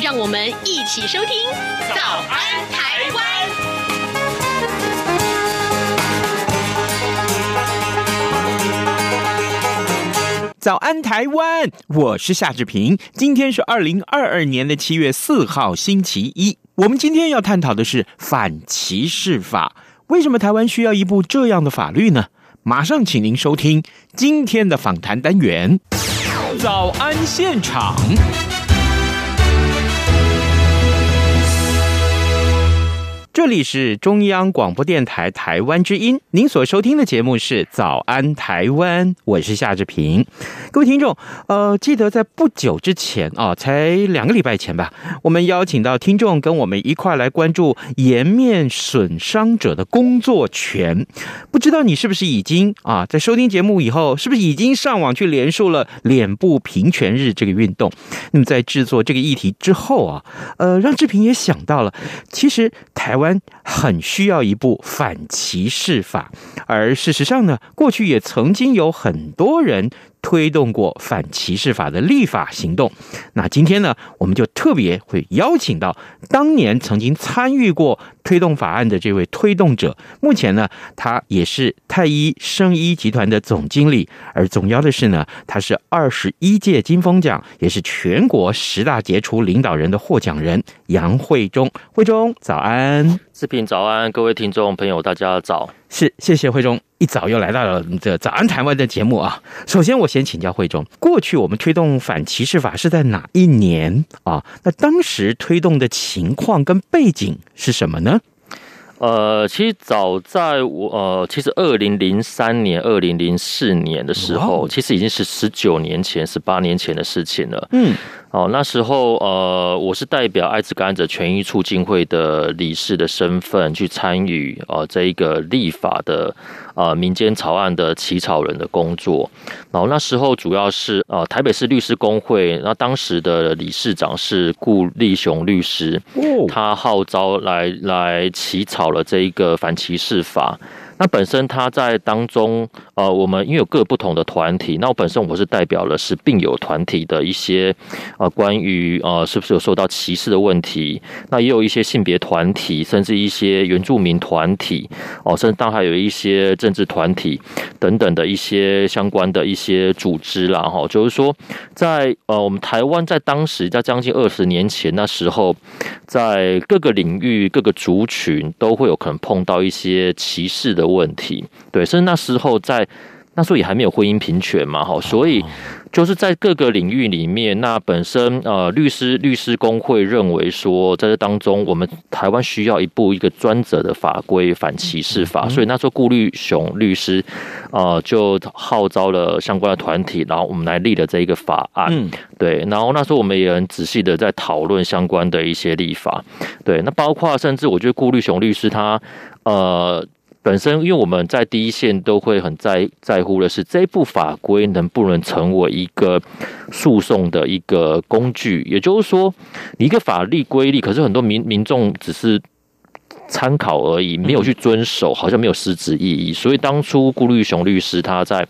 对，让我们一起收听《早安台湾》。早安台湾，我是夏志平。今天是二零二二年的七月四号，星期一。我们今天要探讨的是反歧视法。为什么台湾需要一部这样的法律呢？马上请您收听今天的访谈单元。早安现场。这里是中央广播电台台湾之音，您所收听的节目是《早安台湾》，我是夏志平。各位听众，呃，记得在不久之前啊，才两个礼拜前吧，我们邀请到听众跟我们一块来关注颜面损伤者的工作权。不知道你是不是已经啊，在收听节目以后，是不是已经上网去连署了脸部平权日这个运动？那么在制作这个议题之后啊，呃，让志平也想到了，其实台湾。很需要一部反歧视法，而事实上呢，过去也曾经有很多人推动过反歧视法的立法行动。那今天呢，我们就特别会邀请到当年曾经参与过推动法案的这位推动者。目前呢，他也是太医生医集团的总经理。而重要的是呢，他是二十一届金风奖，也是全国十大杰出领导人的获奖人杨慧忠。慧忠，早安！视频早安，各位听众朋友，大家早。是，谢谢慧忠，一早又来到了这早安台湾的节目啊。首先，我先请教惠中，过去我们推动反歧视法是在哪一年啊？那当时推动的情况跟背景是什么呢？呃，其实早在我呃，其实二零零三年、二零零四年的时候，其实已经是十九年前、十八年前的事情了。嗯。哦，那时候呃，我是代表艾滋感染者权益促进会的理事的身份去参与呃这一个立法的呃民间草案的起草人的工作。然后那时候主要是呃台北市律师工会，那当时的理事长是顾立雄律师，他号召来来起草了这一个反歧视法。那本身他在当中，呃，我们因为有各不同的团体，那我本身我是代表了是病友团体的一些，呃，关于呃是不是有受到歧视的问题，那也有一些性别团体，甚至一些原住民团体，哦，甚至当还有一些政治团体等等的一些相关的一些组织啦，哈，就是说在呃我们台湾在当时在将近二十年前那时候，在各个领域各个族群都会有可能碰到一些歧视的问题，对，甚至那时候在那时候也还没有婚姻平权嘛，哈，所以就是在各个领域里面，那本身呃律师律师工会认为说，在这当中，我们台湾需要一部一个专责的法规反歧视法，所以那时候顾立雄律师呃就号召了相关的团体，然后我们来立了这一个法案，对，然后那时候我们也很仔细的在讨论相关的一些立法，对，那包括甚至我觉得顾立雄律师他呃。本身，因为我们在第一线都会很在在乎的是这部法规能不能成为一个诉讼的一个工具，也就是说，你一个法律规例，可是很多民民众只是参考而已，没有去遵守，好像没有实质意义。所以当初顾立雄律师他在。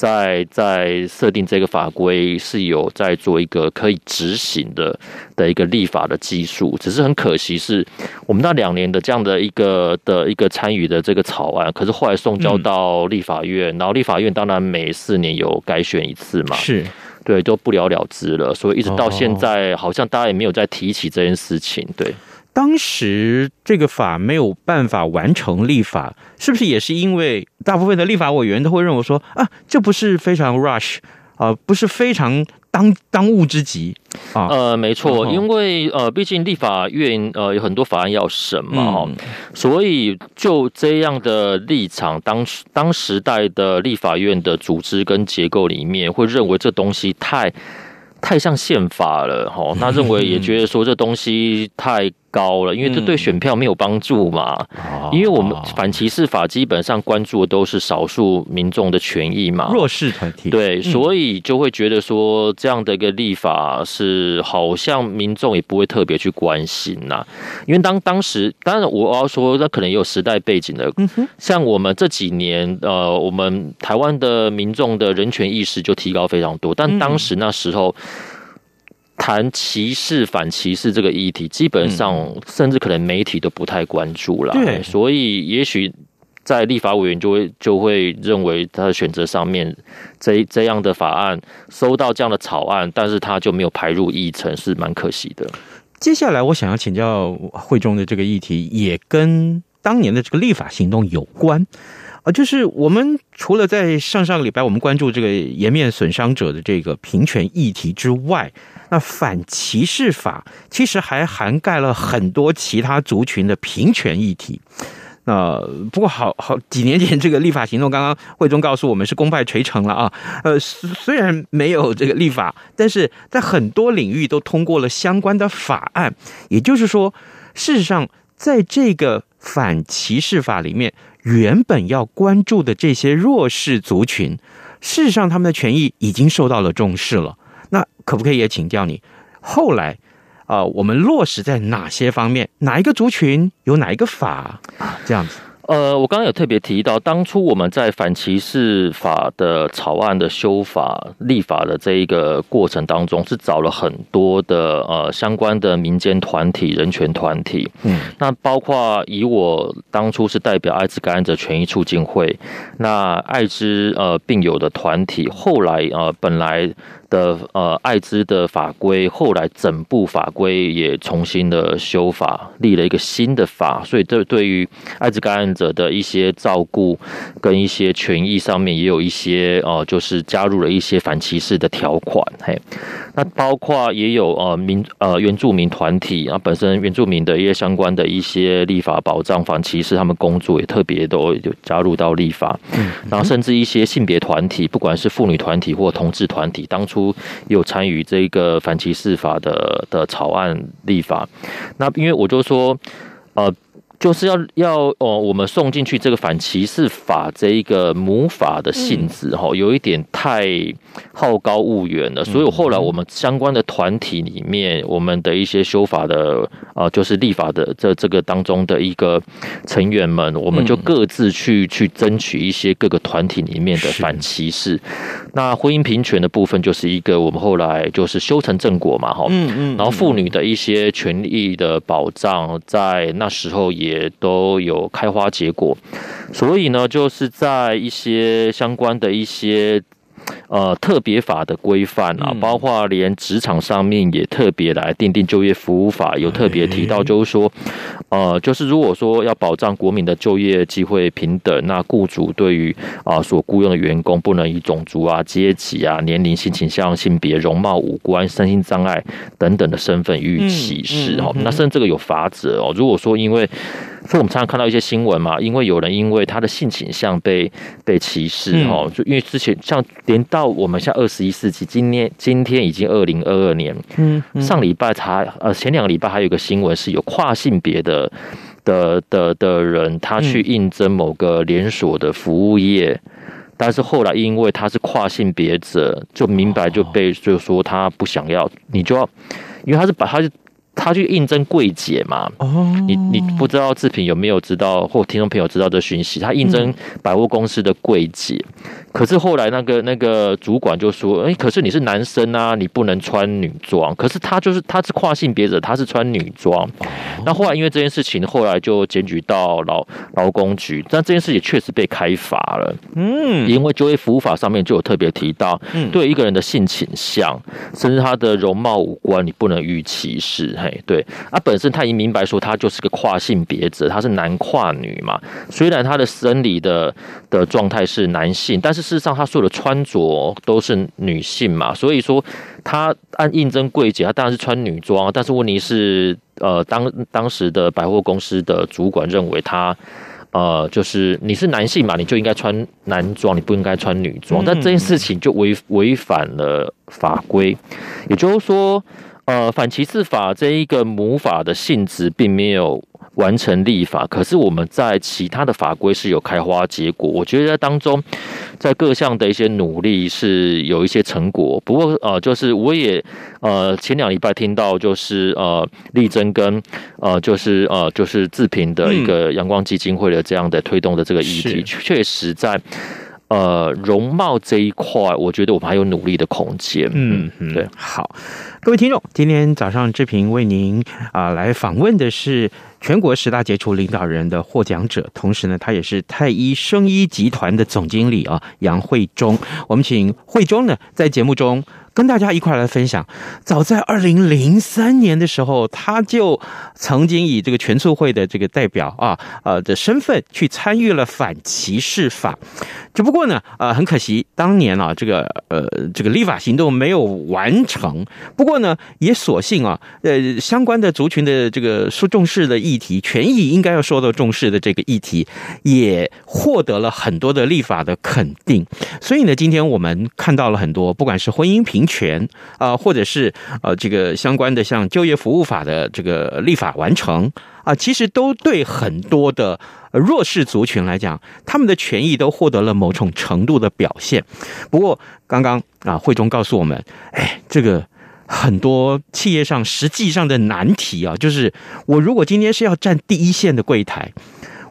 在在设定这个法规是有在做一个可以执行的的一个立法的技术，只是很可惜是我们那两年的这样的一个的一个参与的这个草案，可是后来送交到立法院，然后立法院当然每四年有改选一次嘛，是。对，都不了了之了，所以一直到现在好像大家也没有再提起这件事情，对。当时这个法没有办法完成立法，是不是也是因为大部分的立法委员都会认为说啊，这不是非常 rush 啊，不是非常当当务之急啊？呃，没错，因为呃，毕竟立法院呃有很多法案要审嘛，哈、嗯，所以就这样的立场，当时当时代的立法院的组织跟结构里面会认为这东西太。太像宪法了，哈，他认为也觉得说这东西太高了，因为这对选票没有帮助嘛。哦、因为我们反歧视法基本上关注的都是少数民众的权益嘛，弱势团体。对，所以就会觉得说这样的一个立法是好像民众也不会特别去关心呐。因为当当时，当然我要说，那可能也有时代背景的。像我们这几年，呃，我们台湾的民众的人权意识就提高非常多，但当时那时候。谈歧视、反歧视这个议题，基本上甚至可能媒体都不太关注了。对，所以也许在立法委员就会就会认为他的选择上面，这这样的法案收到这样的草案，但是他就没有排入议程，是蛮可惜的。接下来我想要请教会中的这个议题，也跟当年的这个立法行动有关就是我们除了在上上个礼拜我们关注这个颜面损伤者的这个平权议题之外。那反歧视法其实还涵盖了很多其他族群的平权议题。那不过好好几年前这个立法行动，刚刚会中告诉我们是功败垂成了啊。呃，虽然没有这个立法，但是在很多领域都通过了相关的法案。也就是说，事实上，在这个反歧视法里面，原本要关注的这些弱势族群，事实上他们的权益已经受到了重视了。那可不可以也请教你，后来啊、我们落实在哪些方面？哪一个族群有哪一个法啊？这样子。呃，我刚刚有特别提到，当初我们在反歧视法的草案的修法、立法的这一个过程当中，是找了很多的呃相关的民间团体、人权团体。嗯，那包括以我当初是代表艾滋感染者权益促进会，那艾滋呃病友的团体，后来呃本来。的呃，艾滋的法规后来整部法规也重新的修法，立了一个新的法，所以这对于艾滋感染者的一些照顾跟一些权益上面也有一些哦，就是加入了一些反歧视的条款。嘿，那包括也有呃民呃原住民团体啊，本身原住民的一些相关的一些立法保障反歧视，他们工作也特别都有加入到立法。嗯，然后甚至一些性别团体，不管是妇女团体或同志团体，当初。有参与这个反歧视法的的草案立法，那因为我就说，呃。就是要要哦，我们送进去这个反歧视法这一个母法的性质哈，有一点太好高骛远了。所以后来我们相关的团体里面，我们的一些修法的啊，就是立法的这这个当中的一个成员们，我们就各自去去争取一些各个团体里面的反歧视。那婚姻平权的部分就是一个我们后来就是修成正果嘛哈，嗯嗯，然后妇女的一些权益的保障，在那时候也。也都有开花结果，所以呢，就是在一些相关的一些。呃，特别法的规范啊，包括连职场上面也特别来订定就业服务法，有特别提到，就是说，呃，就是如果说要保障国民的就业机会平等，那雇主对于啊所雇佣的员工不能以种族啊、阶级啊、年龄、性倾向、性别、容貌、五官、身心障碍等等的身份予以歧视哦。那甚至这个有法则哦。如果说因为所以我们常常看到一些新闻嘛，因为有人因为他的性倾向被被歧视哦，就因为之前像连到我们像二十一世纪，今天今天已经二零二二年，嗯，上礼拜才呃前两个礼拜还有一个新闻是有跨性别的的的的人，他去应征某个连锁的服务业，但是后来因为他是跨性别者，就明白就被就说他不想要，你就要，因为他是把他是。他去应征柜姐嘛？哦，你你不知道志平有没有知道，或听众朋友知道这讯息？他应征百货公司的柜姐。可是后来那个那个主管就说：“哎，可是你是男生啊，你不能穿女装。”可是他就是他是跨性别者，他是穿女装。那后来因为这件事情，后来就检举到劳劳工局，但这件事也确实被开罚了。嗯，因为就业服务法上面就有特别提到，对一个人的性倾向，甚至他的容貌五官，你不能予以歧视。嘿，对，啊，本身他已经明白说他就是个跨性别者，他是男跨女嘛。虽然他的生理的的状态是男性，但是。事实上，他所有的穿着都是女性嘛，所以说他按应征柜姐，他当然是穿女装。但是问题是，呃，当当时的百货公司的主管认为他，呃，就是你是男性嘛，你就应该穿男装，你不应该穿女装。但这件事情就违违反了法规，也就是说。呃，反歧视法这一个母法的性质并没有完成立法，可是我们在其他的法规是有开花结果。我觉得在当中，在各项的一些努力是有一些成果。不过呃，就是我也呃前两礼拜听到就是呃力争跟呃就是呃就是自评的一个阳光基金会的这样的推动的这个议题，确实在。呃，容貌这一块，我觉得我们还有努力的空间。嗯嗯，对。好，各位听众，今天早上志平为您啊、呃、来访问的是全国十大杰出领导人的获奖者，同时呢，他也是太医生医集团的总经理啊，杨慧忠。我们请慧忠呢在节目中。跟大家一块来分享，早在二零零三年的时候，他就曾经以这个全促会的这个代表啊，呃的身份去参与了反歧视法。只不过呢，呃，很可惜，当年啊，这个呃这个立法行动没有完成。不过呢，也所幸啊，呃，相关的族群的这个受重视的议题，权益应该要受到重视的这个议题，也获得了很多的立法的肯定。所以呢，今天我们看到了很多，不管是婚姻平权啊，或者是呃这个相关的像就业服务法的这个立法完成啊，其实都对很多的弱势族群来讲，他们的权益都获得了某种程度的表现。不过刚刚啊，慧中告诉我们，哎，这个很多企业上实际上的难题啊，就是我如果今天是要站第一线的柜台，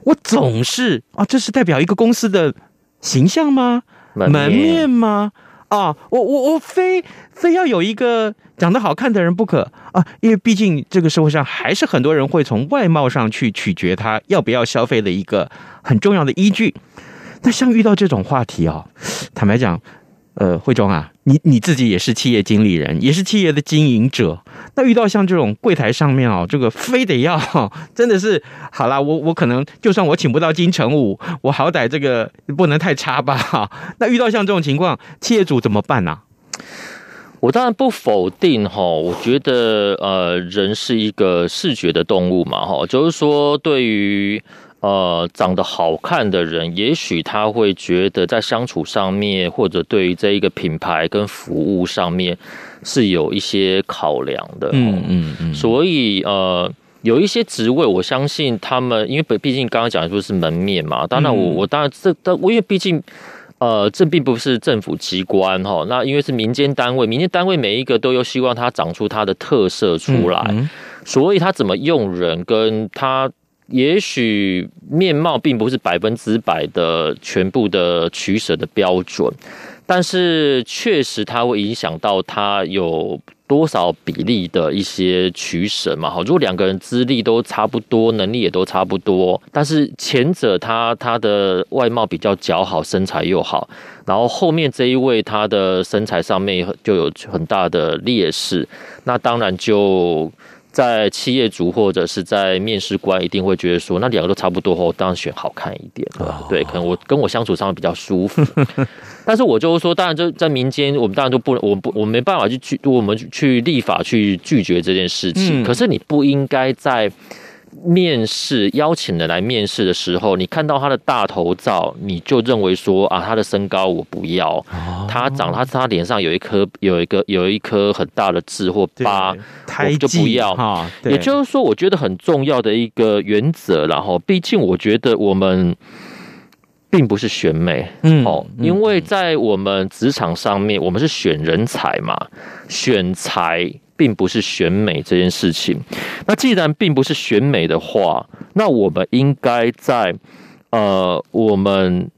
我总是啊，这是代表一个公司的形象吗？门面吗？啊，我我我非非要有一个长得好看的人不可啊！因为毕竟这个社会上还是很多人会从外貌上去取决他要不要消费的一个很重要的依据。那像遇到这种话题啊，坦白讲。呃，慧忠啊，你你自己也是企业经理人，也是企业的经营者。那遇到像这种柜台上面哦，这个非得要，真的是好啦，我我可能就算我请不到金城武，我好歹这个不能太差吧？那遇到像这种情况，企业主怎么办呢、啊？我当然不否定哈，我觉得呃，人是一个视觉的动物嘛，哈，就是说对于。呃，长得好看的人，也许他会觉得在相处上面，或者对于这一个品牌跟服务上面是有一些考量的。嗯嗯嗯。所以呃，有一些职位，我相信他们，因为毕竟刚刚讲的就是门面嘛。当然我，我我当然这，但我因为毕竟呃，这并不是政府机关哈。那因为是民间单位，民间单位每一个都有希望它长出它的特色出来，嗯嗯，所以他怎么用人跟他。也许面貌并不是百分之百的全部的取舍的标准，但是确实它会影响到他有多少比例的一些取舍嘛。好，如果两个人资历都差不多，能力也都差不多，但是前者他他的外貌比较姣好，身材又好，然后后面这一位他的身材上面就有很大的劣势，那当然就。在企业主或者是在面试官一定会觉得说，那两个都差不多我，当然选好看一点。对，可能我跟我相处上比较舒服。但是我就是说，当然就在民间，我们当然就不能，我不，我没办法去拒，我们去立法去拒绝这件事情。可是你不应该在。面试邀请人来面试的时候，你看到他的大头照，你就认为说啊，他的身高我不要，哦、他长他他脸上有一颗有一个有一颗很大的痣或疤，我就不要。也就是说，我觉得很重要的一个原则，然后毕竟我觉得我们并不是选美，嗯，哦，因为在我们职场上面，我们是选人才嘛，选才。并不是选美这件事情。那既然并不是选美的话，那我们应该在呃，我们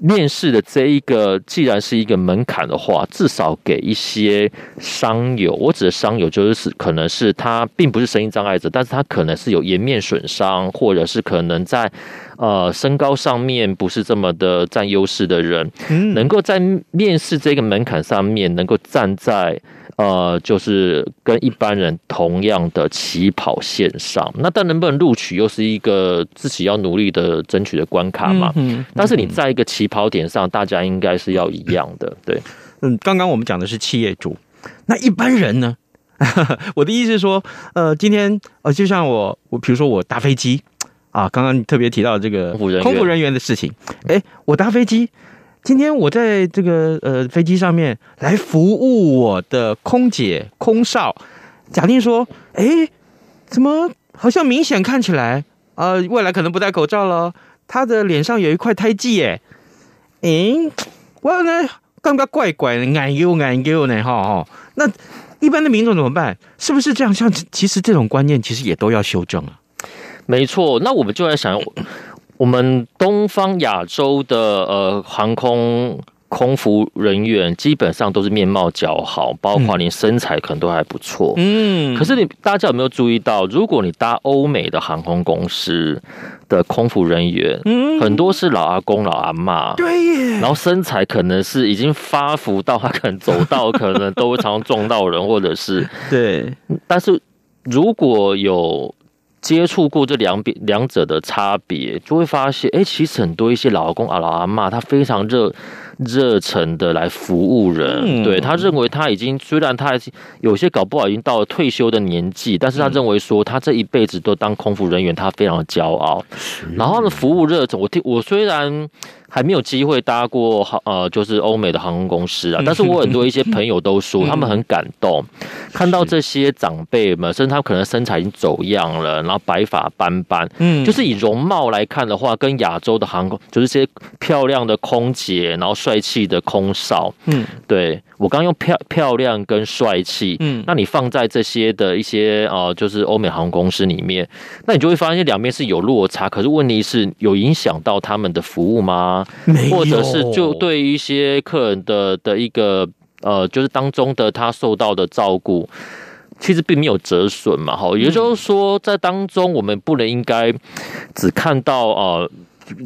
面试的这一个，既然是一个门槛的话，至少给一些商友。我指的商友就是可能是他并不是声音障碍者，但是他可能是有颜面损伤，或者是可能在呃身高上面不是这么的占优势的人，能够在面试这个门槛上面能够站在。呃，就是跟一般人同样的起跑线上，那但能不能录取，又是一个自己要努力的争取的关卡嘛。嗯，嗯，但是你在一个起跑点上，大家应该是要一样的。对，嗯，刚刚我们讲的是企业主，那一般人呢？我的意思是说，呃，今天呃，就像我，我比如说我搭飞机啊，刚刚你特别提到这个空服人员的事情，哎，我搭飞机。今天我在这个呃飞机上面来服务我的空姐、空少，假定说，哎，怎么好像明显看起来，呃，未来可能不戴口罩了，他的脸上有一块胎记，哎，哎，我呢，感觉怪怪的，哎呦，哎呦呢，哈哈。那一般的民众怎么办？是不是这样？像其实这种观念，其实也都要修正啊。没错，那我们就在想，我们东方亚洲的呃航空。空服人员基本上都是面貌姣好，包括你身材可能都还不错。嗯，可是你大家有没有注意到，如果你搭欧美的航空公司的空服人员，嗯，很多是老阿公老阿妈，对耶，然后身材可能是已经发福到他可能走道可能都会常常撞到人，或者是 对。但是如果有接触过这两边两者的差别，就会发现，哎，其实很多一些老公啊老阿妈，他非常热。热忱的来服务人，嗯、对，他认为他已经虽然他有些搞不好已经到了退休的年纪，但是他认为说他这一辈子都当空服人员，他非常的骄傲。然后呢，服务热忱，我听我虽然。还没有机会搭过航呃，就是欧美的航空公司啊。但是我很多一些朋友都说，他们很感动，看到这些长辈们，甚至他们可能身材已经走样了，然后白发斑斑，嗯，就是以容貌来看的话，跟亚洲的航空，就是这些漂亮的空姐，然后帅气的空少，嗯，对。我刚用漂漂亮跟帅气，嗯，那你放在这些的一些呃，就是欧美航空公司里面，那你就会发现两边是有落差。可是问题是有影响到他们的服务吗？没有。或者是就对于一些客人的的一个呃，就是当中的他受到的照顾，其实并没有折损嘛。哈，也就是说，在当中我们不能应该只看到呃。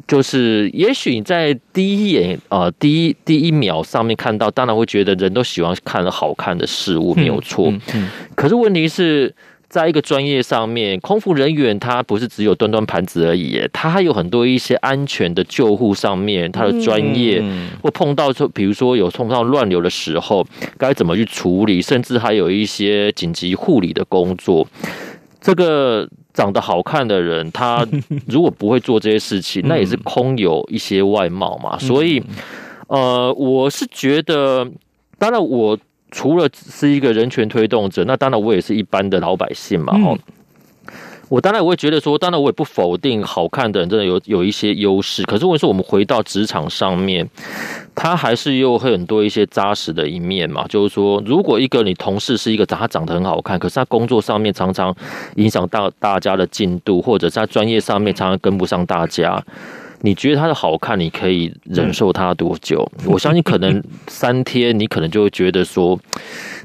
就是，也许你在第一眼啊，第一第一秒上面看到，当然会觉得人都喜欢看好看的事物，没有错。嗯，嗯，可是问题是在一个专业上面，空服人员他不是只有端端盘子而已，他还有很多一些安全的救护上面，他的专业，或碰到说，比如说有碰到乱流的时候，该怎么去处理，甚至还有一些紧急护理的工作，这个。长得好看的人，他 如果不会做这些事情，那也是空有一些外貌嘛。所以，呃，我是觉得，当然，我除了是一个人权推动者，那当然我也是一般的老百姓嘛。哈。我当然我会觉得说，当然我也不否定好看的人真的有有一些优势，可是我说我们回到职场上面，他还是又会很多一些扎实的一面嘛。就是说，如果一个你同事是一个长他长得很好看，可是他工作上面常常影响到大家的进度，或者在专业上面常常跟不上大家，你觉得他的好看，你可以忍受他多久？我相信可能三天，你可能就会觉得说，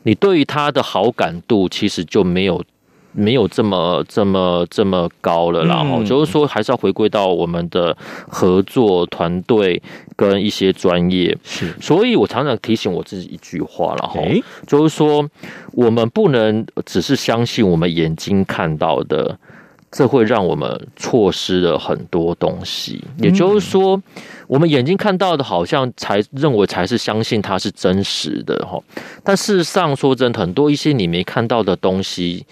你对于他的好感度其实就没有。没有这么这么这么高了，然后就是说，还是要回归到我们的合作团队跟一些专业。是，所以我常常提醒我自己一句话，然后就是说，我们不能只是相信我们眼睛看到的，这会让我们错失了很多东西。也就是说，我们眼睛看到的，好像才认为才是相信它是真实的哈。但事实上，说真的，很多一些你没看到的东西。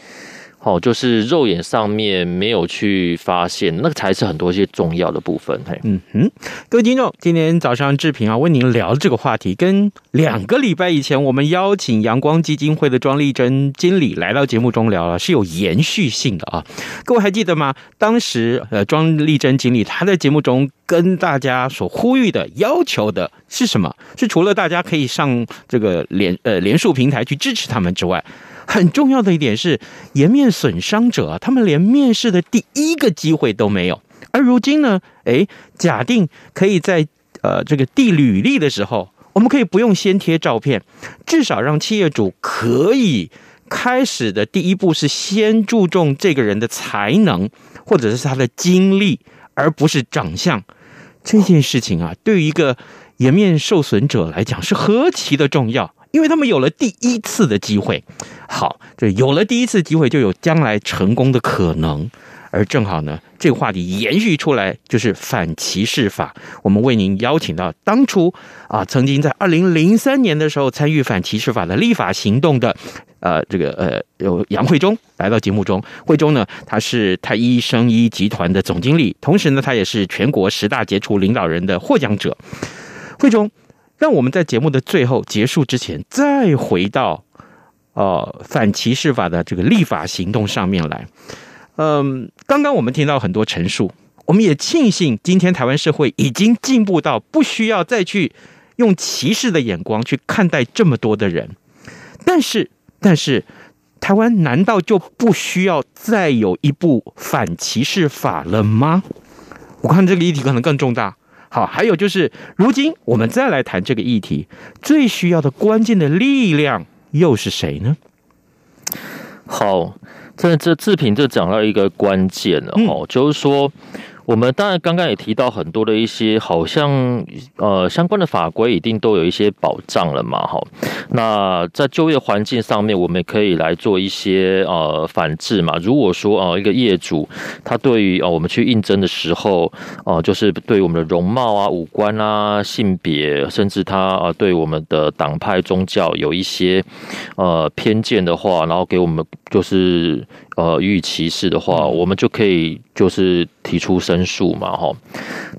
哦，就是肉眼上面没有去发现，那个才是很多一些重要的部分。嘿，嗯哼，各位听众，今天早上志平啊，为您聊这个话题，跟两个礼拜以前我们邀请阳光基金会的庄丽珍经理来到节目中聊了，是有延续性的啊。各位还记得吗？当时呃，庄丽珍经理他在节目中跟大家所呼吁的要求的是什么？是除了大家可以上这个连呃连署平台去支持他们之外。很重要的一点是，颜面损伤者啊，他们连面试的第一个机会都没有。而如今呢，诶，假定可以在呃这个递履历的时候，我们可以不用先贴照片，至少让企业主可以开始的第一步是先注重这个人的才能或者是他的经历，而不是长相。这件事情啊，对于一个颜面受损者来讲是何其的重要。因为他们有了第一次的机会，好，这有了第一次机会，就有将来成功的可能。而正好呢，这个话题延续出来，就是反歧视法。我们为您邀请到当初啊，曾经在二零零三年的时候参与反歧视法的立法行动的，呃，这个呃，有杨慧忠来到节目中。慧忠呢，他是太一生医集团的总经理，同时呢，他也是全国十大杰出领导人的获奖者。慧忠。让我们在节目的最后结束之前，再回到呃反歧视法的这个立法行动上面来。嗯，刚刚我们听到很多陈述，我们也庆幸今天台湾社会已经进步到不需要再去用歧视的眼光去看待这么多的人。但是，但是，台湾难道就不需要再有一部反歧视法了吗？我看这个议题可能更重大。好，还有就是，如今我们再来谈这个议题，最需要的关键的力量又是谁呢？好，这这志平就讲到一个关键了哦，嗯、就是说。我们当然刚刚也提到很多的一些，好像呃相关的法规一定都有一些保障了嘛，哈。那在就业环境上面，我们可以来做一些呃反制嘛。如果说啊、呃、一个业主他对于呃我们去应征的时候，哦、呃，就是对我们的容貌啊、五官啊、性别，甚至他啊对我们的党派、宗教有一些呃偏见的话，然后给我们就是。呃，予以歧视的话，我们就可以就是提出申诉嘛，哈。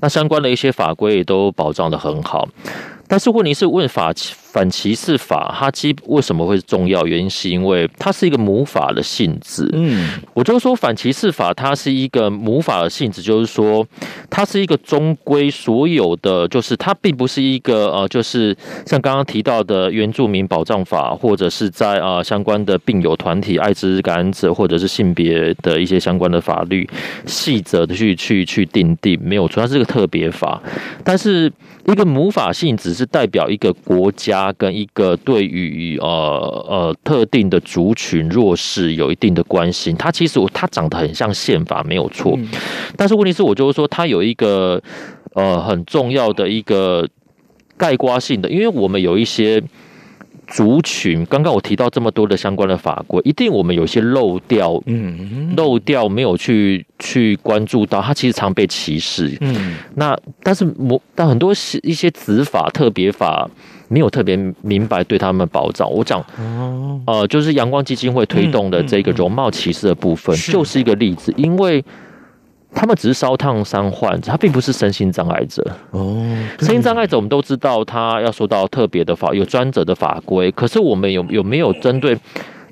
那相关的一些法规也都保障的很好。但是问题是，问法反歧视法，它基为什么会重要？原因是因为它是一个母法的性质。嗯，我就说反歧视法，它是一个母法的性质，就是说它是一个中规所有的，就是它并不是一个呃，就是像刚刚提到的原住民保障法，或者是在啊相关的病友团体、艾滋感染者，或者是性别的一些相关的法律细则的去去去定定，没有错，它是一个特别法，但是。一个母法性只是代表一个国家跟一个对于呃呃特定的族群弱势有一定的关心，它其实它长得很像宪法没有错，但是问题是我就是说它有一个呃很重要的一个概括性的，因为我们有一些。族群，刚刚我提到这么多的相关的法规，一定我们有些漏掉，嗯，漏掉没有去去关注到，它其实常被歧视，嗯，那但是我但很多一些执法特别法没有特别明白对他们保障。我讲，哦，呃，就是阳光基金会推动的这个容貌歧视的部分，就是一个例子，因为。他们只是烧烫伤患者，他并不是身心障碍者。哦，身心障碍者我们都知道，他要受到特别的法，有专责的法规。可是我们有有没有针对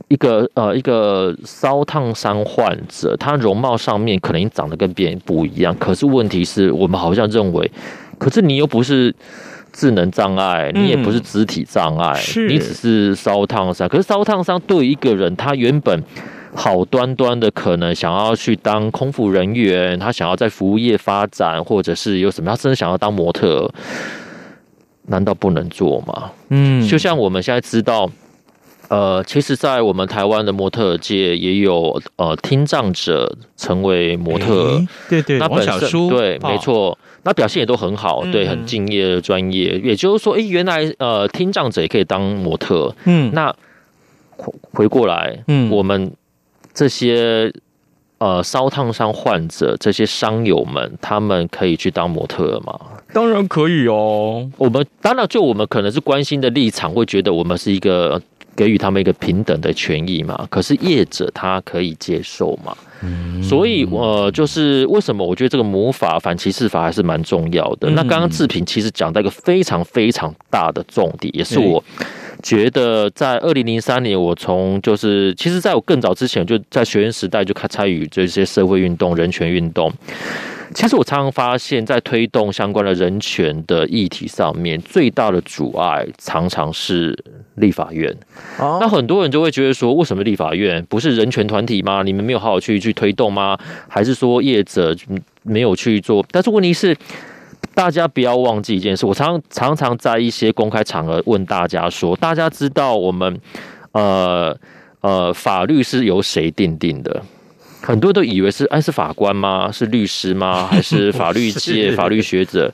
一个呃一个烧烫伤患者，他容貌上面可能长得跟别人不一样？可是问题是我们好像认为，可是你又不是智能障碍，你也不是肢体障碍，是你只是烧烫伤。可是烧烫伤对一个人，他原本。好端端的，可能想要去当空服人员，他想要在服务业发展，或者是有什么，他真的想要当模特，难道不能做吗？嗯，就像我们现在知道，呃，其实，在我们台湾的模特界也有呃听障者成为模特，欸、对对，那本身对，没错，那表现也都很好，对，很敬业专业。也就是说，哎、欸，原来呃听障者也可以当模特，嗯，那回过来，嗯，我们。这些呃烧烫伤患者，这些伤友们，他们可以去当模特吗？当然可以哦。我们当然就我们可能是关心的立场，会觉得我们是一个给予他们一个平等的权益嘛。可是业者他可以接受嘛？嗯，所以呃，就是为什么我觉得这个魔法反歧视法还是蛮重要的。嗯、那刚刚志平其实讲到一个非常非常大的重点，也是我。觉得在二零零三年，我从就是，其实在我更早之前，就在学生时代就开参与这些社会运动、人权运动。其实我常常发现，在推动相关的人权的议题上面，最大的阻碍常常是立法院。那很多人就会觉得说，为什么立法院不是人权团体吗？你们没有好好去去推动吗？还是说业者没有去做？但是问题是。大家不要忘记一件事，我常常常在一些公开场合问大家说：大家知道我们呃呃法律是由谁定定的？很多都以为是哎是法官吗？是律师吗？还是法律界法律学者？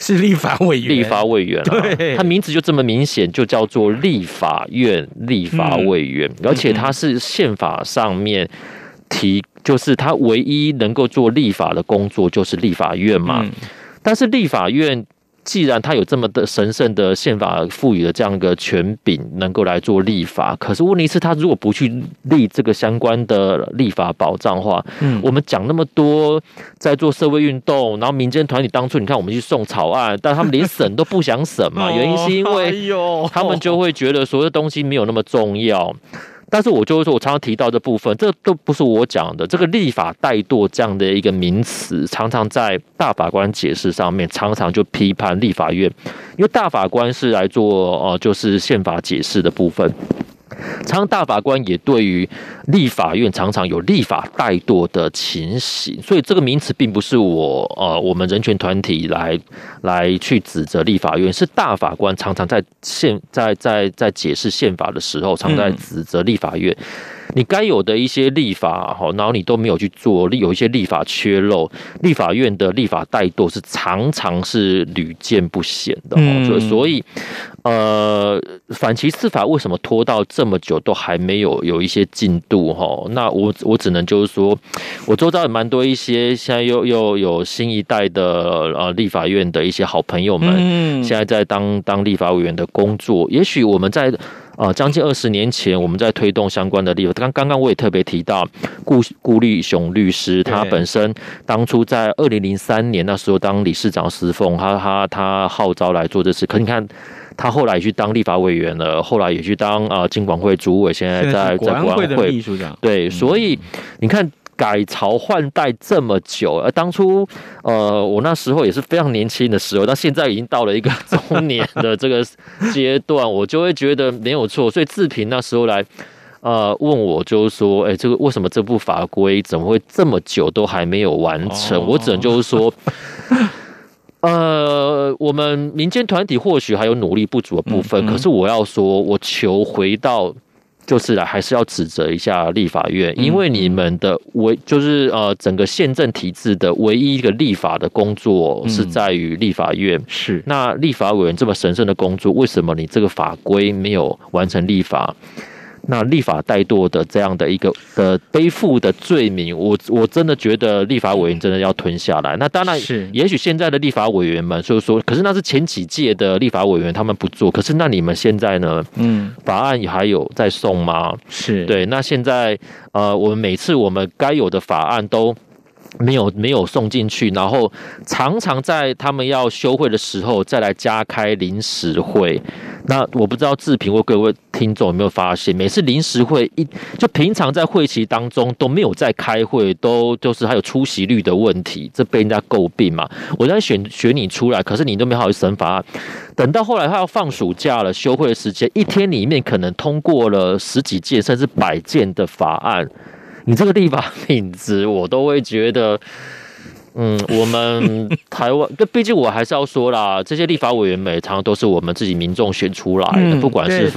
是立法委员，立法委员啊，对，他名字就这么明显，就叫做立法院立法委员，而且他是宪法上面提，就是他唯一能够做立法的工作就是立法院嘛。但是立法院既然他有这么的神圣的宪法赋予的这样一个权柄，能够来做立法，可是问题是，他如果不去立这个相关的立法保障的话，嗯，我们讲那么多在做社会运动，然后民间团体当初你看我们去送草案，但他们连审都不想审嘛，原因是因为他们就会觉得所有的东西没有那么重要。但是我就会说，我常常提到这部分，这都不是我讲的。这个立法怠惰这样的一个名词，常常在大法官解释上面，常常就批判立法院，因为大法官是来做呃，就是宪法解释的部分。常常大法官也对于立法院常常有立法怠惰的情形，所以这个名词并不是我呃我们人权团体来来去指责立法院，是大法官常常在宪在在在解释宪法的时候，常在指责立法院。你该有的一些立法，哈，然后你都没有去做，有一些立法缺漏，立法院的立法怠惰是常常是屡见不鲜的，所以，所以，呃，反歧视法为什么拖到这么久都还没有有一些进度，哈？那我我只能就是说，我周遭也蛮多一些现在又又有新一代的呃立法院的一些好朋友们，现在在当当立法委员的工作，也许我们在。啊，将近二十年前，我们在推动相关的立法。刚刚刚我也特别提到顾顾立雄律师，他本身当初在二零零三年那时候当理事长时奉，他他他号召来做这事。可你看，他后来也去当立法委员了，后来也去当啊金管会主委，现在在在国安会的秘书长。对，所以你看。改朝换代这么久，而当初，呃，我那时候也是非常年轻的时候，到现在已经到了一个中年的这个阶段，我就会觉得没有错。所以志平那时候来，呃，问我就是说，哎，这个为什么这部法规怎么会这么久都还没有完成？我只能就是说，呃，我们民间团体或许还有努力不足的部分，可是我要说，我求回到。就是啊，还是要指责一下立法院，因为你们的唯就是呃整个宪政体制的唯一一个立法的工作是在于立法院。是那立法委员这么神圣的工作，为什么你这个法规没有完成立法？那立法怠惰的这样的一个的背负的罪名，我我真的觉得立法委员真的要吞下来。那当然是，也许现在的立法委员们就是说，可是那是前几届的立法委员他们不做，可是那你们现在呢？嗯，法案也还有在送吗？是对。那现在呃，我们每次我们该有的法案都。没有没有送进去，然后常常在他们要休会的时候再来加开临时会。那我不知道志平或各位听众有没有发现，每次临时会一就平常在会期当中都没有在开会，都就是还有出席率的问题，这被人家诟病嘛。我在选选你出来，可是你都没好意思审法案。等到后来他要放暑假了，休会的时间一天里面可能通过了十几件甚至百件的法案。你这个地方品质，我都会觉得。嗯，我们台湾，这毕竟我还是要说啦，这些立法委员每常都是我们自己民众选出来的，嗯、不管是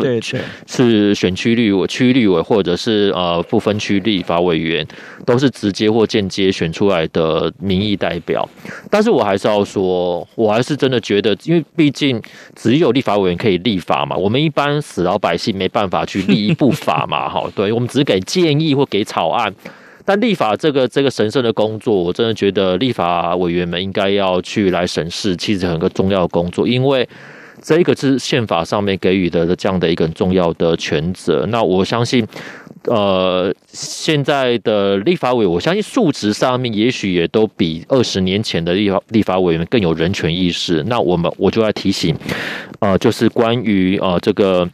是选区立委、区立委，或者是呃不分区立法委员，都是直接或间接选出来的民意代表。但是我还是要说，我还是真的觉得，因为毕竟只有立法委员可以立法嘛，我们一般死老百姓没办法去立一部法嘛，哈，对，我们只给建议或给草案。但立法这个这个神圣的工作，我真的觉得立法委员们应该要去来审视，其实很个重要的工作，因为这一个是宪法上面给予的这样的一个很重要的权责。那我相信，呃，现在的立法委，我相信素质上面也许也都比二十年前的立法立法委员更有人权意识。那我们我就来提醒，呃，就是关于呃这个。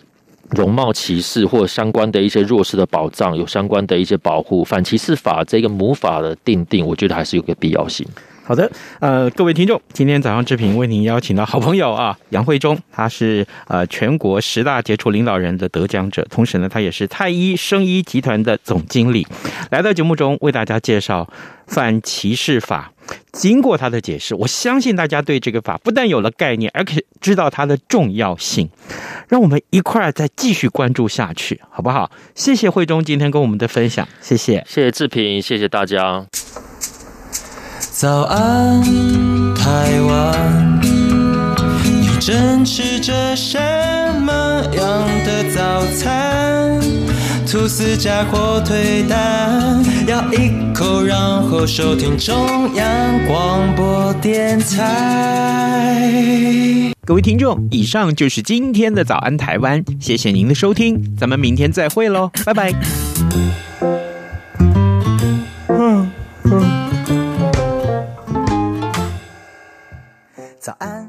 容貌歧视或相关的一些弱势的保障，有相关的一些保护，反歧视法这个母法的定定，我觉得还是有个必要性。好的，呃，各位听众，今天早上志平为您邀请到好朋友啊，杨慧忠，他是呃全国十大杰出领导人的得奖者，同时呢，他也是太医生医集团的总经理，来到节目中为大家介绍反歧视法。经过他的解释，我相信大家对这个法不但有了概念，而且知道它的重要性。让我们一块儿再继续关注下去，好不好？谢谢慧忠今天跟我们的分享，谢谢，谢谢志平，谢谢大家。早安，台湾，你正吃着什么样的早餐？吐司加火腿蛋，咬一口，然后收听中央广播电台。各位听众，以上就是今天的早安台湾，谢谢您的收听，咱们明天再会喽，拜拜。早安。